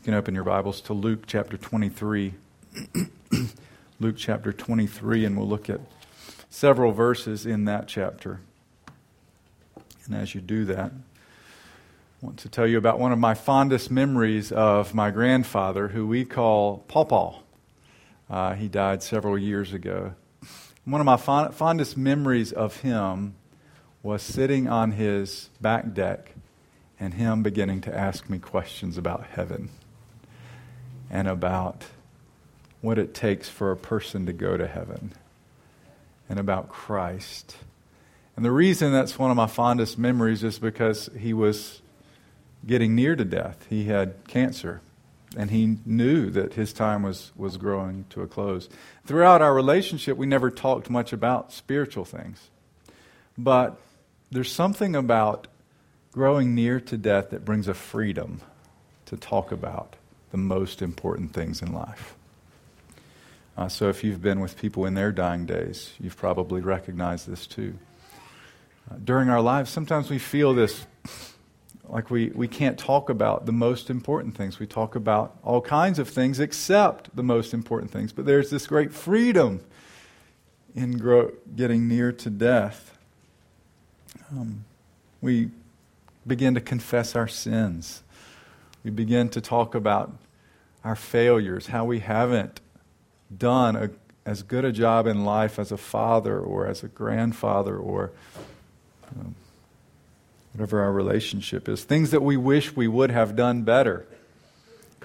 You can open your Bibles to Luke chapter 23. Luke chapter 23, and we'll look at several verses in that chapter. And as you do that, I want to tell you about one of my fondest memories of my grandfather, who we call Paw Uh, he died several years ago. One of my fond- fondest memories of him was sitting on his back deck and him beginning to ask me questions about heaven and about what it takes for a person to go to heaven and about Christ. And the reason that's one of my fondest memories is because he was getting near to death. He had cancer, and he knew that his time was, was growing to a close. Throughout our relationship, we never talked much about spiritual things. But there's something about growing near to death that brings a freedom to talk about the most important things in life. Uh, so if you've been with people in their dying days, you've probably recognized this too. Uh, during our lives, sometimes we feel this like we, we can't talk about the most important things. We talk about all kinds of things except the most important things. But there's this great freedom in grow, getting near to death. Um, we begin to confess our sins. We begin to talk about our failures, how we haven't done a, as good a job in life as a father or as a grandfather or um, whatever our relationship is. Things that we wish we would have done better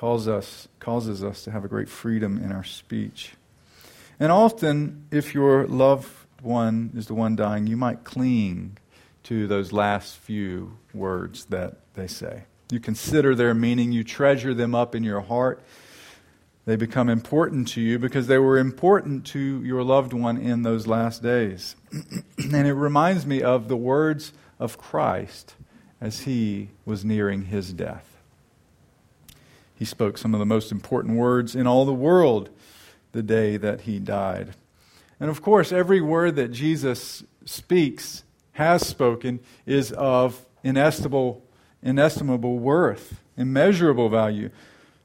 us, causes us to have a great freedom in our speech. And often, if your loved one is the one dying, you might cling to those last few words that they say. You consider their meaning, you treasure them up in your heart. They become important to you because they were important to your loved one in those last days. and it reminds me of the words of Christ as he was nearing his death. He spoke some of the most important words in all the world the day that he died. And of course, every word that Jesus speaks has spoken is of inestimable, inestimable worth, immeasurable value.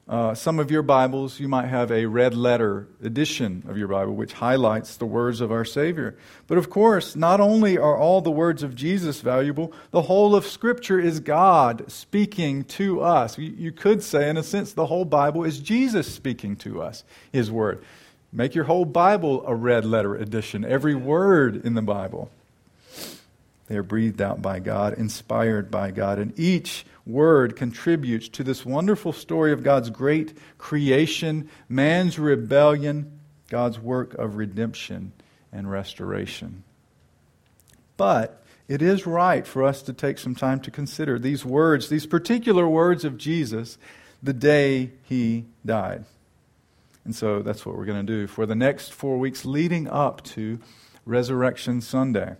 Uh, some of your Bibles, you might have a red letter edition of your Bible, which highlights the words of our Savior. But of course, not only are all the words of Jesus valuable, the whole of Scripture is God speaking to us. You, you could say, in a sense, the whole Bible is Jesus speaking to us, His Word. Make your whole Bible a red letter edition, every word in the Bible. They are breathed out by God, inspired by God, and each word contributes to this wonderful story of God's great creation, man's rebellion, God's work of redemption and restoration. But it is right for us to take some time to consider these words, these particular words of Jesus, the day he died. And so that's what we're going to do for the next four weeks leading up to Resurrection Sunday.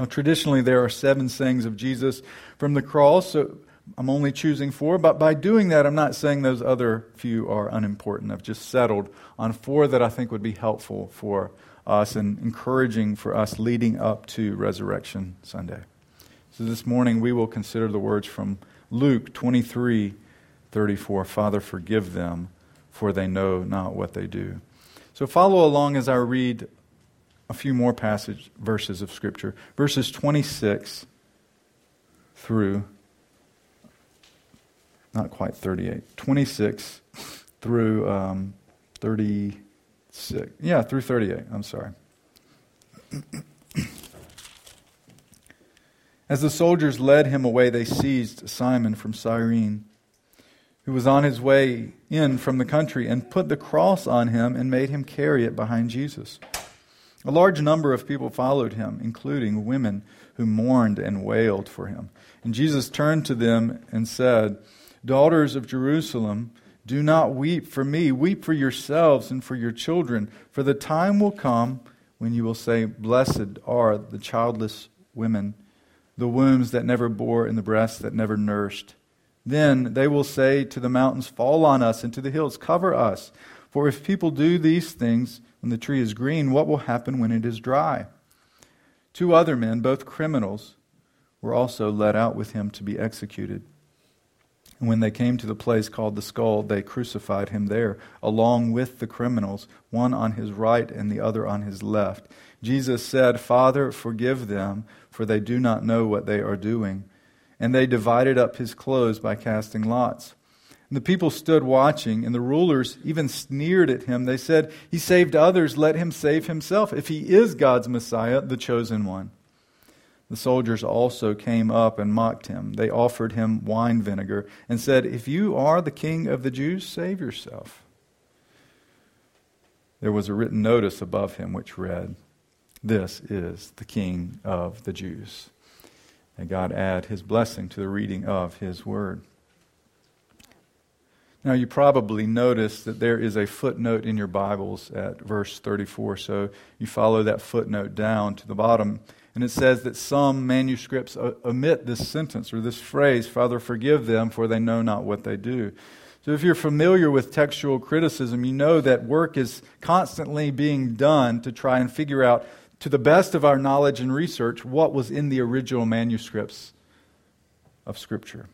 Now, traditionally, there are seven sayings of Jesus from the cross, so I'm only choosing four, but by doing that, I'm not saying those other few are unimportant. I've just settled on four that I think would be helpful for us and encouraging for us leading up to Resurrection Sunday. So this morning, we will consider the words from Luke 23 34 Father, forgive them, for they know not what they do. So follow along as I read a few more passage verses of scripture. Verses 26 through not quite 38 26 through um, 36 yeah through 38 i'm sorry. As the soldiers led him away they seized simon from cyrene who was on his way in from the country and put the cross on him and made him carry it behind jesus a large number of people followed him, including women who mourned and wailed for him. And Jesus turned to them and said, Daughters of Jerusalem, do not weep for me. Weep for yourselves and for your children. For the time will come when you will say, Blessed are the childless women, the wombs that never bore, and the breasts that never nursed. Then they will say to the mountains, Fall on us, and to the hills, Cover us. For if people do these things, when the tree is green, what will happen when it is dry? Two other men, both criminals, were also led out with him to be executed. And when they came to the place called the skull, they crucified him there, along with the criminals, one on his right and the other on his left. Jesus said, Father, forgive them, for they do not know what they are doing. And they divided up his clothes by casting lots. And the people stood watching, and the rulers even sneered at him. They said, He saved others, let him save himself, if he is God's Messiah, the chosen one. The soldiers also came up and mocked him. They offered him wine vinegar and said, If you are the king of the Jews, save yourself. There was a written notice above him which read, This is the king of the Jews. May God add his blessing to the reading of his word. Now, you probably noticed that there is a footnote in your Bibles at verse 34, so you follow that footnote down to the bottom and it says that some manuscripts uh, omit this sentence or this phrase, Father, forgive them, for they know not what they do. So if you're familiar with textual criticism, you know that work is constantly being done to try and figure out, to the best of our knowledge and research, what was in the original manuscripts of Scripture.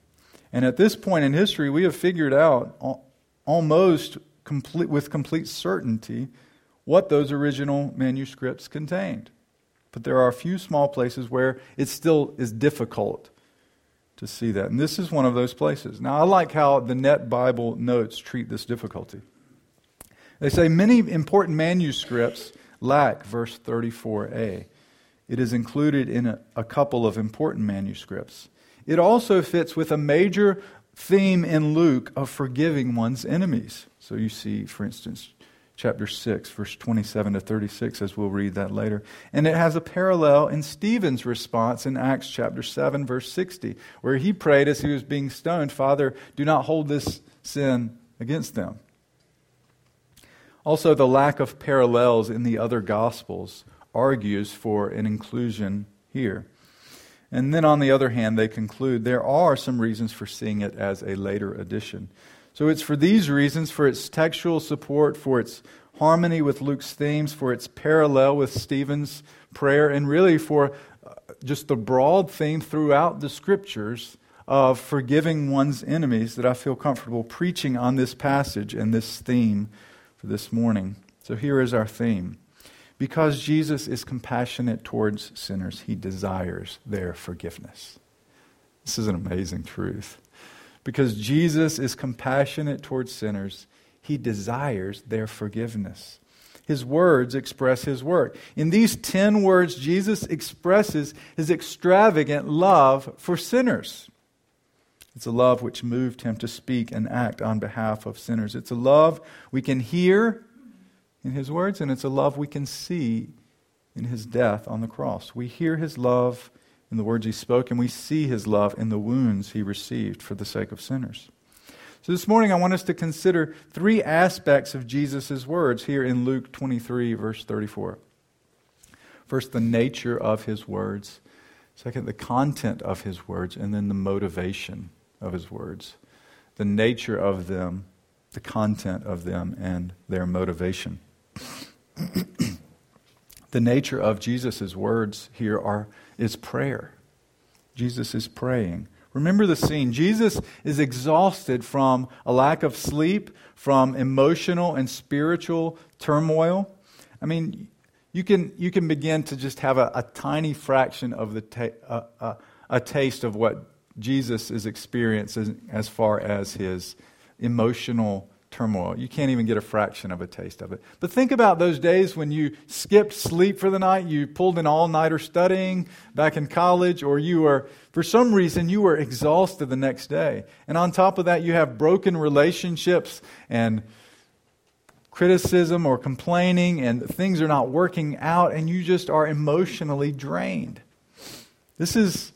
And at this point in history, we have figured out almost complete, with complete certainty what those original manuscripts contained but there are a few small places where it still is difficult to see that. And this is one of those places. Now, I like how the Net Bible notes treat this difficulty. They say many important manuscripts lack verse 34a. It is included in a, a couple of important manuscripts. It also fits with a major theme in Luke of forgiving one's enemies. So you see, for instance, chapter 6, verse 27 to 36, as we'll read that later. And it has a parallel in Stephen's response in Acts chapter 7, verse 60, where he prayed as he was being stoned, Father, do not hold this sin against them. Also, the lack of parallels in the other Gospels argues for an inclusion here. And then, on the other hand, they conclude there are some reasons for seeing it as a later addition. So it's for these reasons, for its textual support, for its harmony with Luke's themes, for its parallel with Stephen's prayer, and really for uh, just the broad theme throughout the scriptures of forgiving one's enemies that I feel comfortable preaching on this passage and this theme for this morning. So here is our theme. Because Jesus is compassionate towards sinners, he desires their forgiveness. This is an amazing truth. Because Jesus is compassionate towards sinners, he desires their forgiveness. His words express his work. In these 10 words, Jesus expresses his extravagant love for sinners. It's a love which moved him to speak and act on behalf of sinners. It's a love we can hear in his words, and it's a love we can see in his death on the cross. We hear his love in the words he spoke, and we see his love in the wounds he received for the sake of sinners. So this morning, I want us to consider three aspects of Jesus' words here in Luke 23, verse 34. First, the nature of his words. Second, the content of his words. And then the motivation of his words. The nature of them, the content of them, and their motivation. the nature of Jesus' words here are is prayer. Jesus is praying. Remember the scene. Jesus is exhausted from a lack of sleep, from emotional and spiritual turmoil. I mean, you can, you can begin to just have a, a tiny fraction of the ta- a taste of what Jesus is experiencing as far as his emotional turmoil. You can't even get a fraction of a taste of it. But think about those days when you skipped sleep for the night, you pulled an all nighter studying back in college, or you were, for some reason, you were exhausted the next day. And on top of that, you have broken relationships and criticism or complaining, and things are not working out, and you just are emotionally drained. This is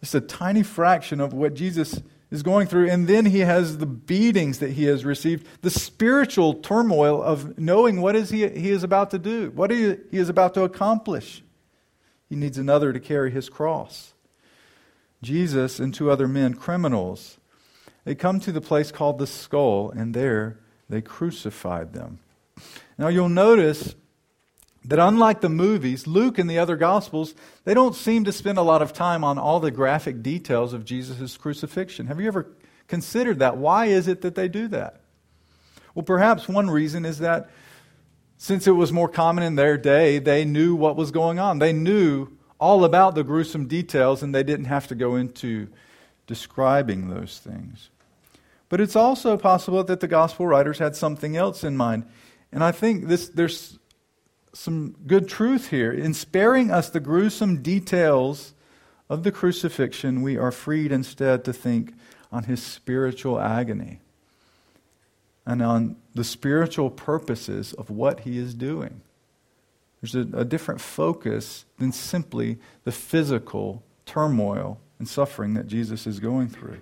just a tiny fraction of what Jesus is going through, and then he has the beatings that he has received, the spiritual turmoil of knowing what is he, he is about to do, what he, he is about to accomplish. He needs another to carry his cross. Jesus and two other men, criminals, they come to the place called the skull, and there they crucified them. Now you'll notice that unlike the movies, Luke and the other Gospels, they don't seem to spend a lot of time on all the graphic details of Jesus' crucifixion. Have you ever considered that. Why is it that they do that? Well, perhaps one reason is that since it was more common in their day, they knew what was going on. They knew all about the gruesome details and they didn't have to go into describing those things. But it's also possible that the gospel writers had something else in mind. And I think this, there's some good truth here. In sparing us the gruesome details of the crucifixion, we are freed instead to think on his spiritual agony and on the spiritual purposes of what he is doing. There's a, a, different focus than simply the physical turmoil and suffering that Jesus is going through.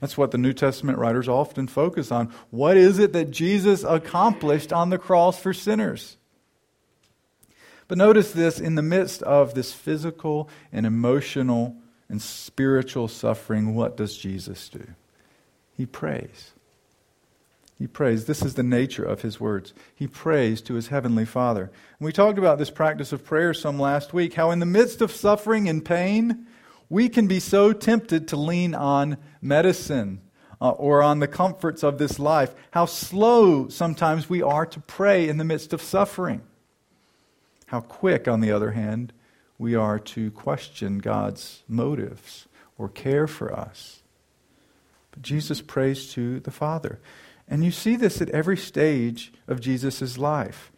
That's what the New Testament writers often focus on. What is it that Jesus accomplished on the cross for sinners? But notice this in the midst of this physical and emotional and spiritual suffering, what does Jesus do? He prays. He prays. This is the nature of his words. He prays to his heavenly Father. And we talked about this practice of prayer some last week, how in the midst of suffering and pain, we can be so tempted to lean on medicine uh, or on the comforts of this life. How slow sometimes we are to pray in the midst of suffering. How quick, on the other hand, we are to question God's motives or care for us. But Jesus prays to the Father. And you see this at every stage of Jesus' life.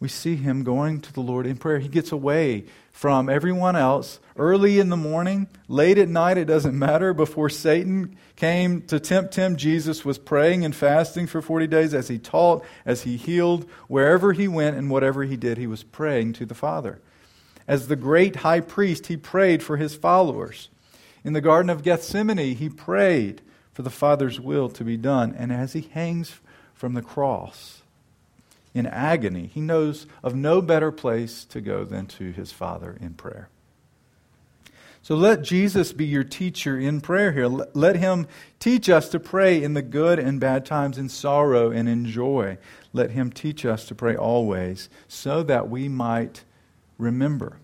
We see him going to the Lord in prayer. He gets away from everyone else early in the morning, late at night, it doesn't matter. Before Satan came to tempt him, Jesus was praying and fasting for 40 days as he taught, as he healed. Wherever he went and whatever he did, he was praying to the Father. As the great high priest, he prayed for his followers. In the Garden of Gethsemane, he prayed for the Father's will to be done. And as he hangs from the cross in agony, he knows of no better place to go than to his Father in prayer. So let Jesus be your teacher in prayer here. Let him teach us to pray in the good and bad times, in sorrow and in joy. Let him teach us to pray always so that we might remember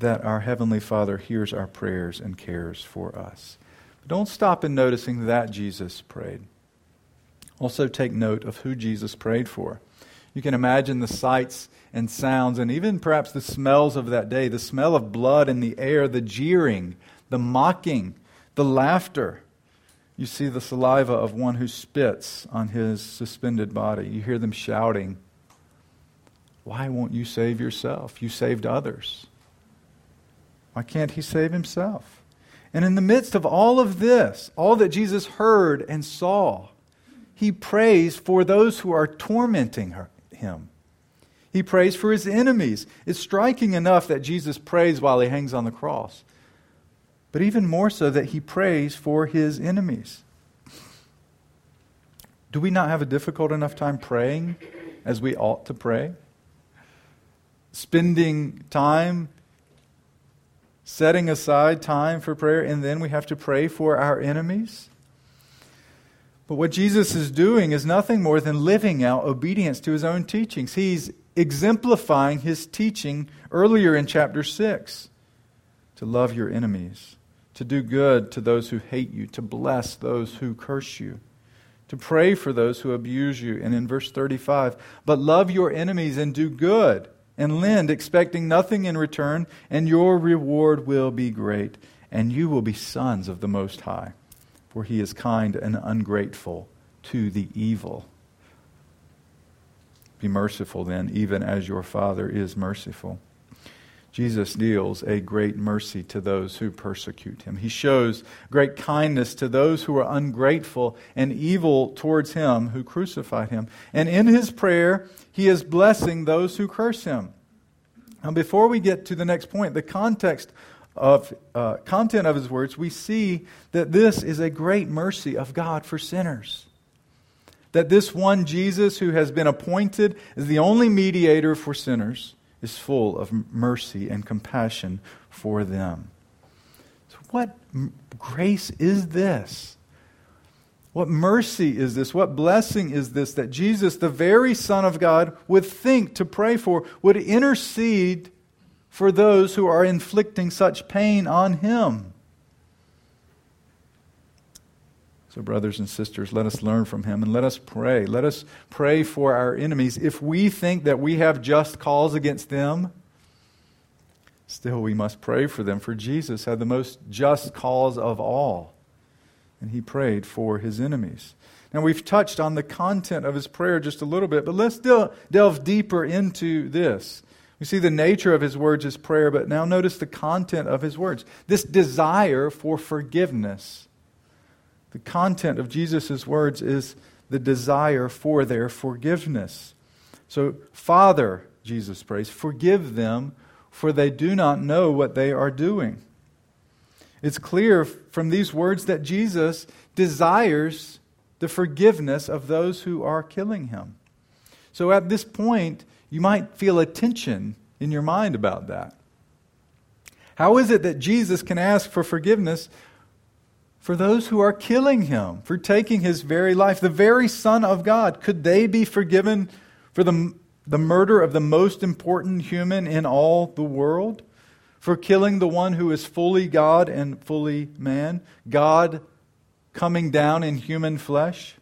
that our Heavenly Father hears our prayers and cares for us. Don't stop in noticing that Jesus prayed. Also, take note of who Jesus prayed for. You can imagine the sights and sounds, and even perhaps the smells of that day the smell of blood in the air, the jeering, the mocking, the laughter. You see the saliva of one who spits on his suspended body. You hear them shouting, Why won't you save yourself? You saved others. Why can't he save himself? And in the midst of all of this, all that Jesus heard and saw, he prays for those who are tormenting her, him. He prays for his enemies. It's striking enough that Jesus prays while he hangs on the cross, but even more so that he prays for his enemies. Do we not have a difficult enough time praying as we ought to pray? Spending time setting aside time for prayer, and then we have to pray for our enemies. But what Jesus is doing is nothing more than living out obedience to his own teachings. He's exemplifying his teaching earlier in chapter 6 to love your enemies, to do good to those who hate you, to bless those who curse you, to pray for those who abuse you. And in verse 35, but love your enemies and do good and lend, expecting nothing in return, and your reward will be great, and you will be sons of the Most High, for he is kind and ungrateful to the evil. Be merciful then, even as your Father is merciful. Jesus deals a great mercy to those who persecute him. He shows great kindness to those who are ungrateful and evil towards him who crucified him. And in his prayer, he is blessing those who curse him. Now, before we get to the next point, the context of uh, content of his words, we see that this is a great mercy of God for sinners. That this one Jesus who has been appointed as the only mediator for sinners is full of mercy and compassion for them. So, what grace is this? What mercy is this? What blessing is this that Jesus, the very Son of God, would think to pray for, would intercede for those who are inflicting such pain on him? So, brothers and sisters, let us learn from him and let us pray. Let us pray for our enemies. If we think that we have just cause against them, still we must pray for them, for Jesus had the most just cause of all, and he prayed for his enemies. Now, we've touched on the content of his prayer just a little bit, but let's delve deeper into this. We see the nature of his words as prayer, but now notice the content of his words. This desire for forgiveness. The content of Jesus' words is the desire for their forgiveness. So, Father, Jesus prays, forgive them, for they do not know what they are doing. It's clear from these words that Jesus desires the forgiveness of those who are killing him. So at this point, you might feel a tension in your mind about that. How is it that Jesus can ask for forgiveness for those who are killing him, for taking his very life? The very Son of God, could they be forgiven for the, the murder of the most important human in all the world? For killing the one who is fully God and fully man? God coming down in human flesh.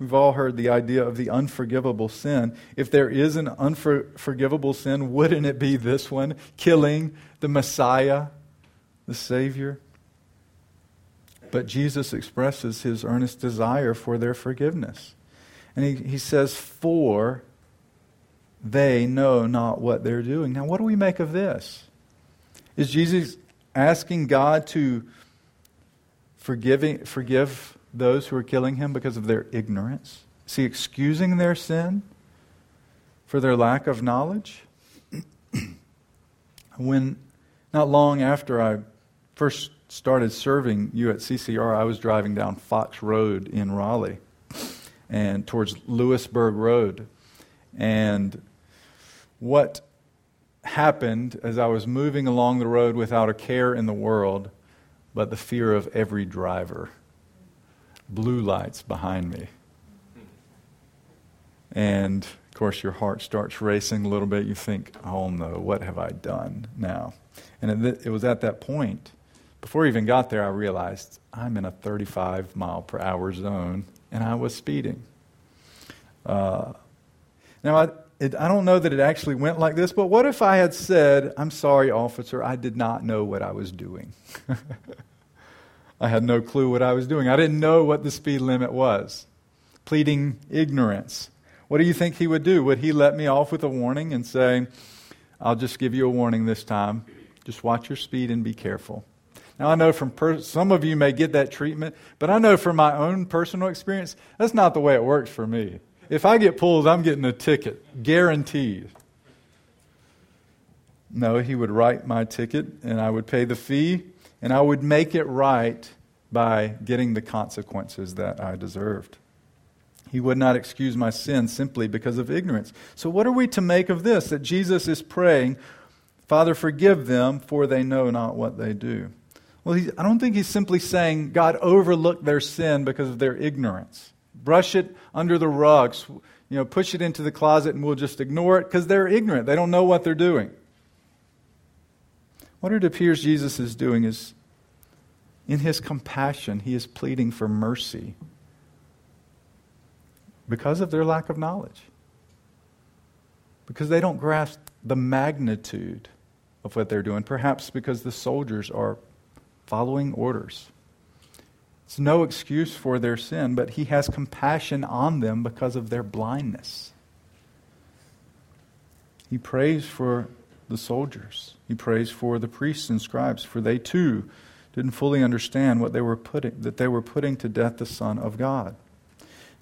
We've all heard the idea of the unforgivable sin. If there is an unforgivable sin, wouldn't it be this one? Killing the Messiah, the Savior? But Jesus expresses his earnest desire for their forgiveness. And he, he says, For they know not what they're doing. Now, what do we make of this? Is Jesus asking God to forgiving, forgive those who are killing him because of their ignorance? Is he excusing their sin for their lack of knowledge? when, not long after I first started serving you at CCR, I was driving down Fox Road in Raleigh and towards Louisburg Road. And what happened as I was moving along the road without a care in the world but the fear of every driver. Blue lights behind me. And of course, your heart starts racing a little bit. You think, oh no, what have I done now? And it, was at that point, before I even got there, I realized I'm in a 35 mile per hour zone and I was speeding. Uh, now, I, it, I don't know that it actually went like this, but what if I had said, I'm sorry, officer, I did not know what I was doing? I had no clue what I was doing. I didn't know what the speed limit was. Pleading ignorance. What do you think he would do? Would he let me off with a warning and say, I'll just give you a warning this time? Just watch your speed and be careful. Now, I know from per- some of you may get that treatment, but I know from my own personal experience, that's not the way it works for me. If I get pulled, I'm getting a ticket, guaranteed. No, he would write my ticket and I would pay the fee and I would make it right by getting the consequences that I deserved. He would not excuse my sin simply because of ignorance. So, what are we to make of this? That Jesus is praying, Father, forgive them, for they know not what they do. Well, I don't think he's simply saying, God, overlooked their sin because of their ignorance brush it under the rugs, you know, push it into the closet and we'll just ignore it because they're ignorant. They don't know what they're doing. What it appears Jesus is doing is, in his compassion, he is pleading for mercy because of their lack of knowledge. Because they don't grasp the magnitude of what they're doing, perhaps because the soldiers are following orders. It's no excuse for their sin, but he has compassion on them because of their blindness. He prays for the soldiers. He prays for the priests and scribes, for they too didn't fully understand what they were putting, that they were putting to death the Son of God.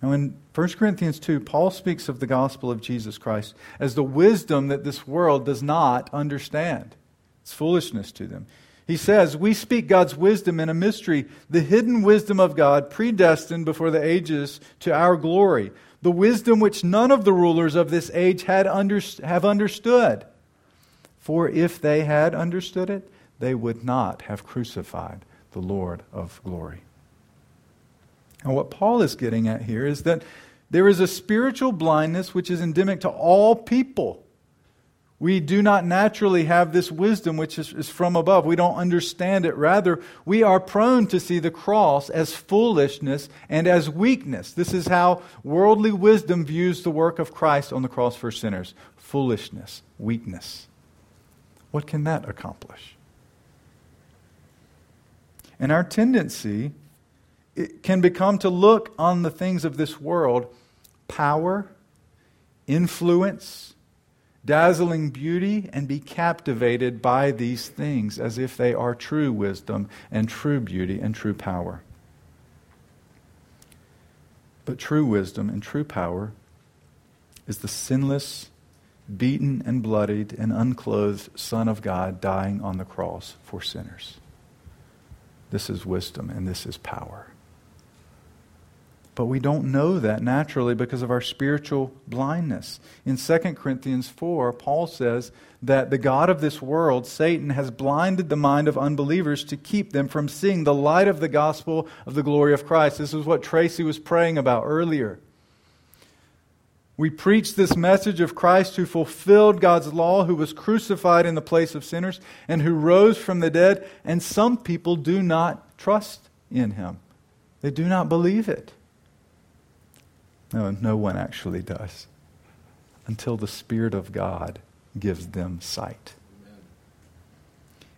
Now, in 1 Corinthians 2, Paul speaks of the gospel of Jesus Christ as the wisdom that this world does not understand. It's foolishness to them. He says, We speak God's wisdom in a mystery, the hidden wisdom of God, predestined before the ages to our glory, the wisdom which none of the rulers of this age had under, have understood. For if they had understood it, they would not have crucified the Lord of glory. And what Paul is getting at here is that there is a spiritual blindness which is endemic to all people. We do not naturally have this wisdom which is, is, from above. We don't understand it. Rather, we are prone to see the cross as foolishness and as weakness. This is how worldly wisdom views the work of Christ on the cross for sinners foolishness, weakness. What can that accomplish? And our tendency can become to look on the things of this world power, influence, dazzling beauty, and be captivated by these things as if they are true wisdom and true beauty and true power. But true wisdom and true power is the sinless, beaten and bloodied and unclothed Son of God dying on the cross for sinners. This is wisdom and this is power. But we don't know that naturally because of our spiritual blindness. In 2 Corinthians 4, Paul says that the God of this world, Satan, has blinded the mind of unbelievers to keep them from seeing the light of the gospel of the glory of Christ. This is what Tracy was praying about earlier. We preach this message of Christ who fulfilled God's law, who was crucified in the place of sinners, and who rose from the dead, and some people do not trust in him. They do not believe it. No, no one actually does until the Spirit of God gives them sight. Amen.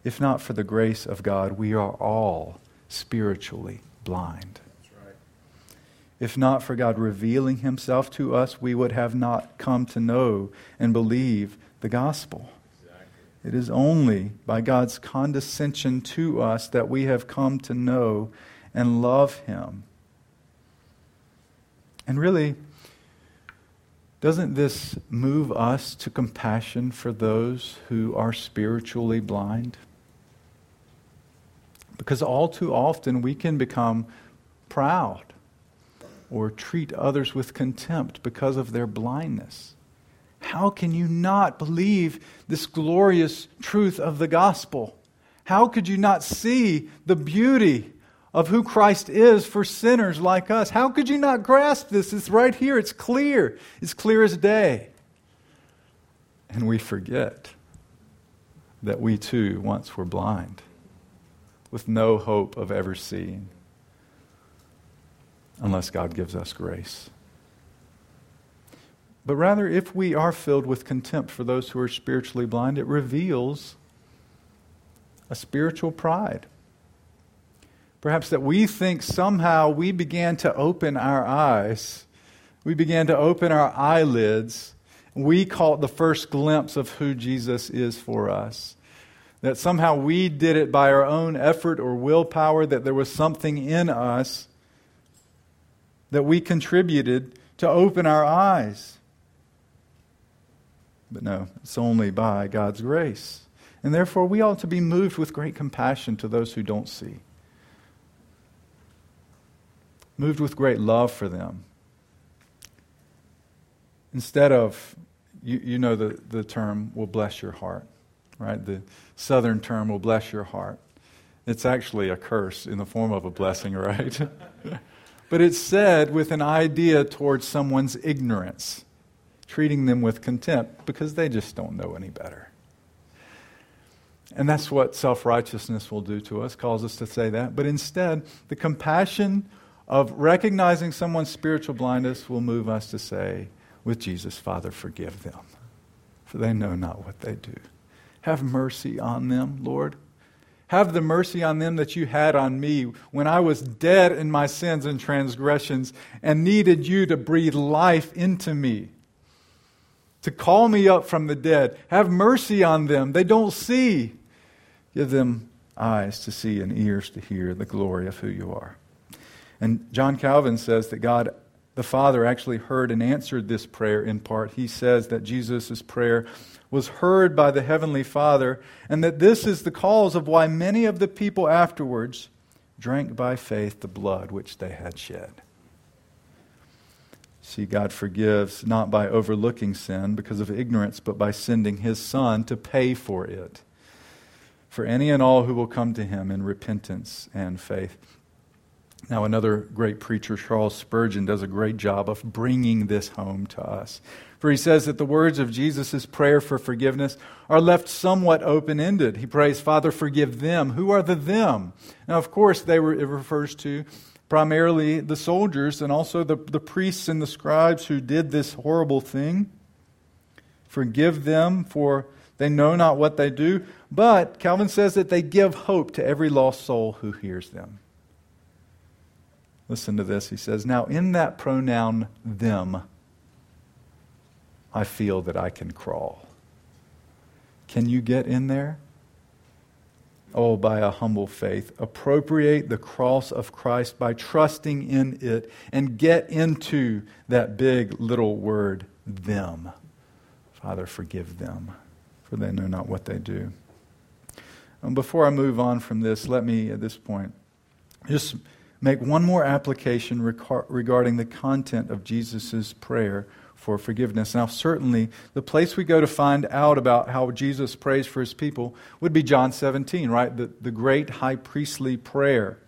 If not for the grace of God, we are all spiritually blind. If not for God revealing himself to us, we would have not come to know and believe the gospel. Exactly. It is only by God's condescension to us that we have come to know and love him. And really, doesn't this move us to compassion for those who are spiritually blind? Because all too often we can become proud or treat others with contempt because of their blindness. How can you not believe this glorious truth of the gospel? How could you not see the beauty of who Christ is for sinners like us. How could you not grasp this? It's right here, it's clear, it's clear as day. And we forget that we too once were blind, with no hope of ever seeing, unless God gives us grace. But rather, if we are filled with contempt for those who are spiritually blind, it reveals a spiritual pride Perhaps that we think somehow we began to open our eyes. We began to open our eyelids. We caught the first glimpse of who Jesus is for us. That somehow we did it by our own effort or willpower, that there was something in us that we contributed to open our eyes. But no, it's only by God's grace. And therefore, we ought to be moved with great compassion to those who don't see moved with great love for them. Instead of, you, you know the, the term will bless your heart, right? The southern term will bless your heart. It's actually a curse in the form of a blessing, right? but it's said with an idea towards someone's ignorance, treating them with contempt because they just don't know any better. And that's what self righteousness will do to us, calls us to say that. But instead, the compassion of recognizing someone's spiritual blindness will move us to say, with Jesus, Father, forgive them, for they know not what they do. Have mercy on them, Lord. Have the mercy on them that you had on me when I was dead in my sins and transgressions and needed you to breathe life into me, to call me up from the dead. Have mercy on them. They don't see. Give them eyes to see and ears to hear the glory of who you are. And John Calvin says that God the Father actually heard and answered this prayer in part. He says that Jesus' prayer was heard by the Heavenly Father, and that this is the cause of why many of the people afterwards drank by faith the blood which they had shed. See, God forgives not by overlooking sin because of ignorance, but by sending His Son to pay for it. For any and all who will come to Him in repentance and faith. Now, another great preacher, Charles Spurgeon, does a great job of bringing this home to us. For he says that the words of Jesus' prayer for forgiveness are left somewhat open ended. He prays, Father, forgive them. Who are the them? Now, of course, they were, it refers to primarily the soldiers and also the, the priests and the scribes who did this horrible thing. Forgive them, for they know not what they do. But Calvin says that they give hope to every lost soul who hears them. Listen to this. He says, Now, in that pronoun them, I feel that I can crawl. Can you get in there? Oh, by a humble faith. Appropriate the cross of Christ by trusting in it and get into that big little word, them. Father, forgive them, for they know not what they do. And before I move on from this, let me, at this point, just make one more application regarding the content of Jesus' prayer for forgiveness. Now, certainly, the place we go to find out about how Jesus prays for his people would be John 17, right? The, the great high priestly prayer.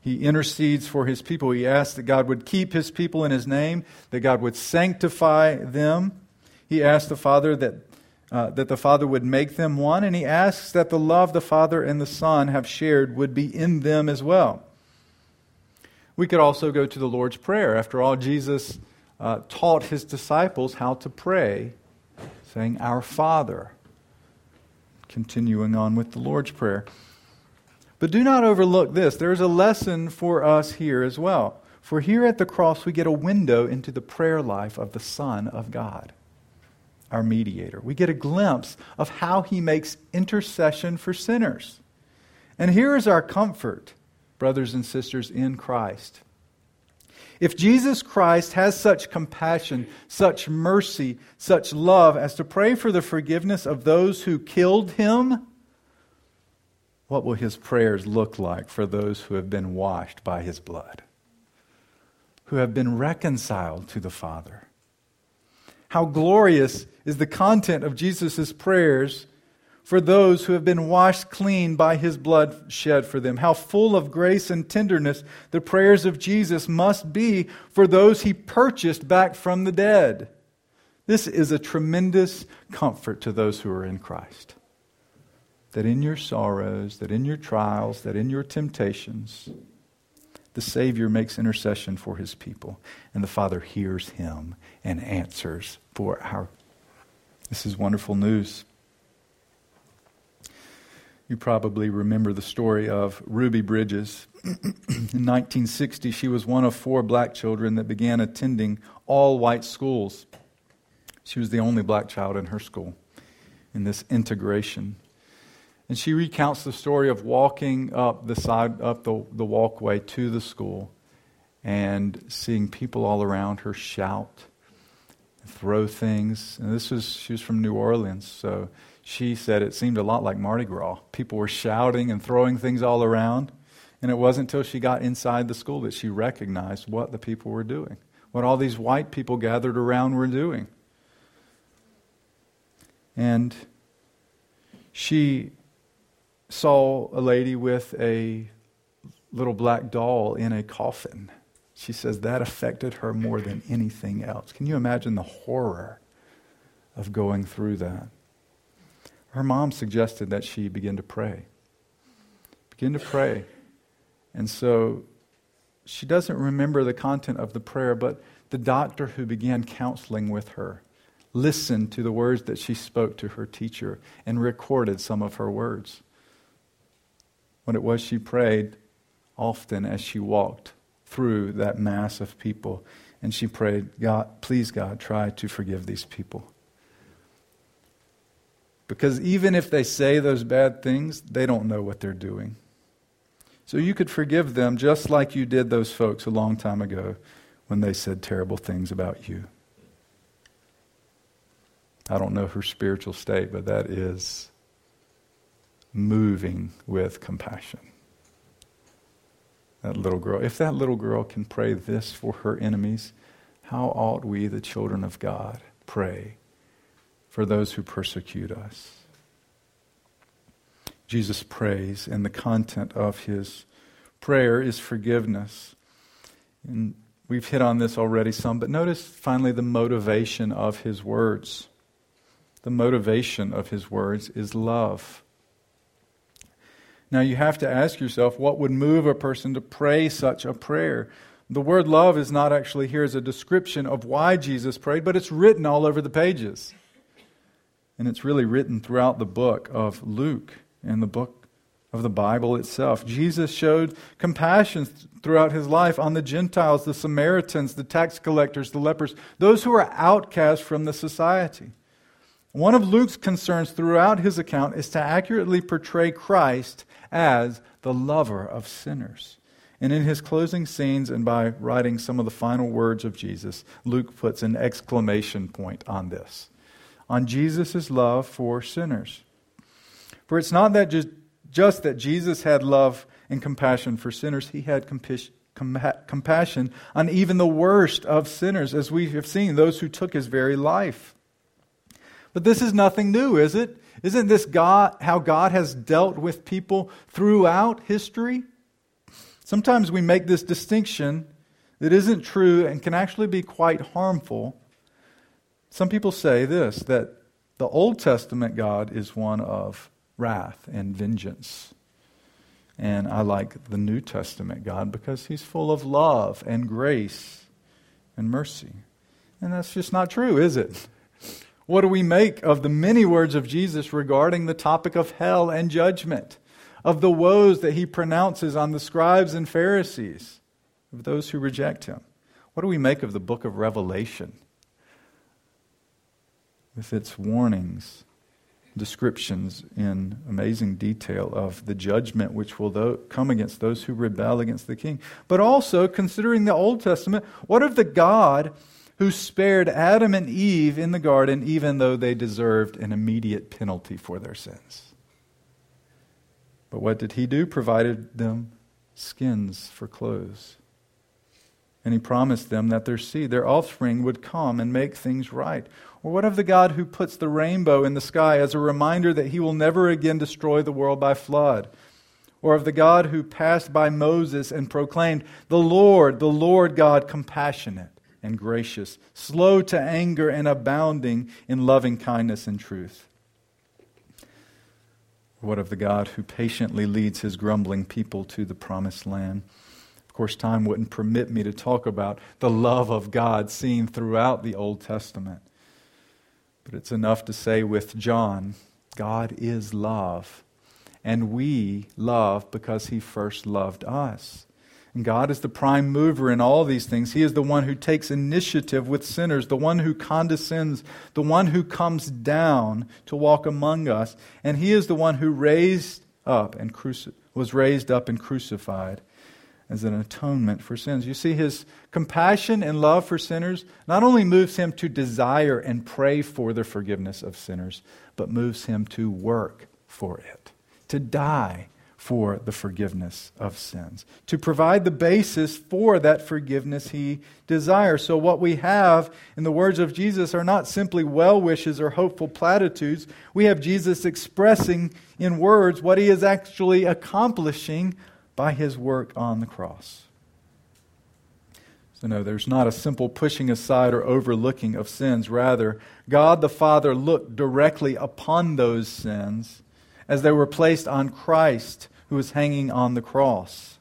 He intercedes for his people. He asks that God would keep his people in his name, that God would sanctify them. He asks the Father that, uh, that the Father would make them one, and he asks that the love the Father and the Son have shared would be in them as well. We could also go to the Lord's Prayer. After all, Jesus uh, taught his disciples how to pray, saying, Our Father. Continuing on with the Lord's Prayer. But do not overlook this. There is a lesson for us here as well. For here at the cross, we get a window into the prayer life of the Son of God, our mediator. We get a glimpse of how he makes intercession for sinners. And here is our comfort, brothers and sisters in Christ. If Jesus Christ has such compassion, such mercy, such love as to pray for the forgiveness of those who killed him, what will his prayers look like for those who have been washed by his blood, who have been reconciled to the Father? How glorious is the content of Jesus' prayers for those who have been washed clean by his blood shed for them. How full of grace and tenderness the prayers of Jesus must be for those he purchased back from the dead. This is a tremendous comfort to those who are in Christ. That in your sorrows, that in your trials, that in your temptations, the Savior makes intercession for his people, and the Father hears him and answers for our. This is wonderful news. You probably remember the story of Ruby Bridges. In 1960, she was one of four black children that began attending all white schools. She was the only black child in her school in this integration. And she recounts the story of walking up the side, up the, the walkway to the school and seeing people all around her shout, throw things. And this was, she was from New Orleans, so she said it seemed a lot like Mardi Gras. People were shouting and throwing things all around. And it wasn't until she got inside the school that she recognized what the people were doing, what all these white people gathered around were doing. And she saw a lady with a little black doll in a coffin. She says that affected her more than anything else. Can you imagine the horror of going through that? Her mom suggested that she begin to pray. Begin to pray. And so she doesn't remember the content of the prayer, but the doctor who began counseling with her listened to the words that she spoke to her teacher and recorded some of her words. What it was she prayed often as she walked through that mass of people. And she prayed, God, please, God, try to forgive these people. Because even if they say those bad things, they don't know what they're doing. So you could forgive them just like you did those folks a long time ago when they said terrible things about you. I don't know her spiritual state, but that is moving with compassion. That little girl, if that little girl can pray this for her enemies, how ought we, the children of God, pray for those who persecute us. Jesus prays, and the content of his prayer is forgiveness. And we've hit on this already some, but notice finally the motivation of his words. The motivation of his words is love. Now you have to ask yourself what would move a person to pray such a prayer? The word love is not actually here as a description of why Jesus prayed, but it's written all over the pages. And it's really written throughout the book of Luke and the book of the Bible itself. Jesus showed compassion throughout his life on the Gentiles, the Samaritans, the tax collectors, the lepers, those who are outcast from the society. One of Luke's concerns throughout his account is to accurately portray Christ as the lover of sinners. And in his closing scenes and by writing some of the final words of Jesus, Luke puts an exclamation point on this on Jesus' love for sinners. For it's not that just, just that Jesus had love and compassion for sinners, he had compassion on even the worst of sinners, as we have seen, those who took his very life. But this is nothing new, is it? Isn't this God, how God has dealt with people throughout history? Sometimes we make this distinction that isn't true and can actually be quite harmful. Some people say this that the Old Testament God is one of wrath and vengeance. And I like the New Testament God because he's full of love and grace and mercy. And that's just not true, is it? What do we make of the many words of Jesus regarding the topic of hell and judgment, of the woes that he pronounces on the scribes and Pharisees, of those who reject him? What do we make of the book of Revelation with its warnings, descriptions in amazing detail of the judgment which will come against those who rebel against the king? But also, considering the Old Testament, what of the God who spared Adam and Eve in the garden even though they deserved an immediate penalty for their sins. But what did he do? Provided them skins for clothes. And he promised them that their seed, their offspring, would come and make things right. Or what of the God who puts the rainbow in the sky as a reminder that he will never again destroy the world by flood? Or of the God who passed by Moses and proclaimed, The Lord, the Lord God, compassionate and gracious, slow to anger and abounding in loving kindness and truth. Or What of the God who patiently leads his grumbling people to the promised land? Course, time wouldn't permit me to talk about the love of God seen throughout the Old Testament. But it's enough to say with John God is love, and we love because he first loved us. And God is the prime mover in all these things. He is the one who takes initiative with sinners, the one who condescends, the one who comes down to walk among us. And He is the one who raised up and cruci- was raised up and crucified as an atonement for sins. You see, His compassion and love for sinners not only moves Him to desire and pray for the forgiveness of sinners, but moves Him to work for it, to die for the forgiveness of sins, to provide the basis for that forgiveness he desires. So, what we have in the words of Jesus are not simply well wishes or hopeful platitudes. We have Jesus expressing in words what he is actually accomplishing by his work on the cross. So, no, there's not a simple pushing aside or overlooking of sins. Rather, God the Father looked directly upon those sins as they were placed on Christ who was hanging on the cross.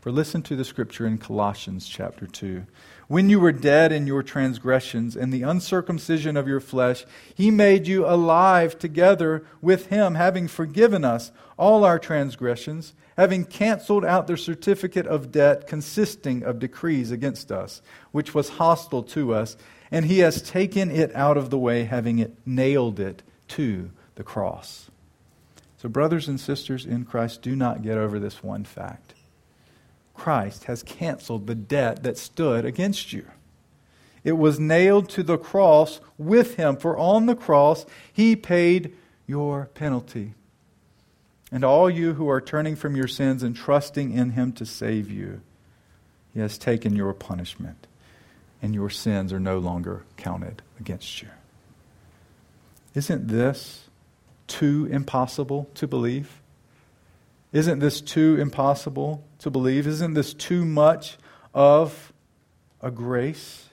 For listen to the scripture in Colossians chapter 2. When you were dead in your transgressions and the uncircumcision of your flesh, he made you alive together with him, having forgiven us all our transgressions, having canceled out the certificate of debt consisting of decrees against us, which was hostile to us, and he has taken it out of the way, having it nailed it to the cross. So, brothers and sisters in Christ, do not get over this one fact. Christ has canceled the debt that stood against you. It was nailed to the cross with him, for on the cross he paid your penalty. And all you who are turning from your sins and trusting in him to save you, he has taken your punishment, and your sins are no longer counted against you. Isn't this too impossible to believe? Isn't this too impossible to believe? Isn't this too much of a grace?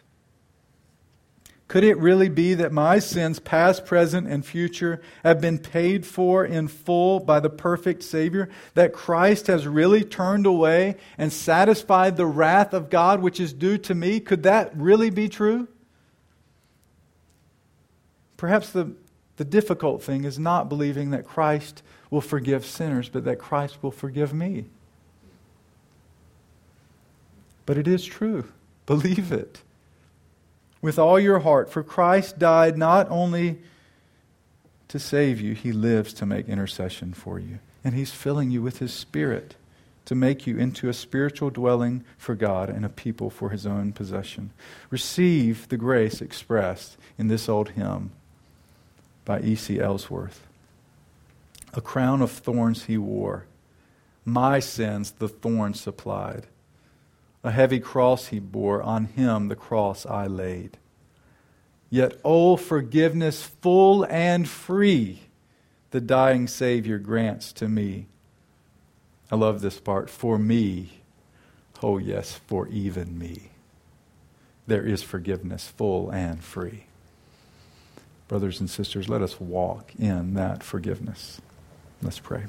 Could it really be that my sins, past, present, and future, have been paid for in full by the perfect Savior? That Christ has really turned away and satisfied the wrath of God which is due to me? Could that really be true? Perhaps the, the difficult thing is not believing that Christ will forgive sinners, but that Christ will forgive me. But it is true. Believe it with all your heart, for Christ died not only to save you, he lives to make intercession for you. And he's filling you with his spirit to make you into a spiritual dwelling for God and a people for his own possession. Receive the grace expressed in this old hymn by E.C. Ellsworth. A crown of thorns he wore. My sins the thorns supplied. A heavy cross he bore, on him the cross I laid. Yet, oh, forgiveness full and free the dying Savior grants to me. I love this part. For me, oh, yes, for even me, there is forgiveness full and free. Brothers and sisters, let us walk in that forgiveness. Let's pray.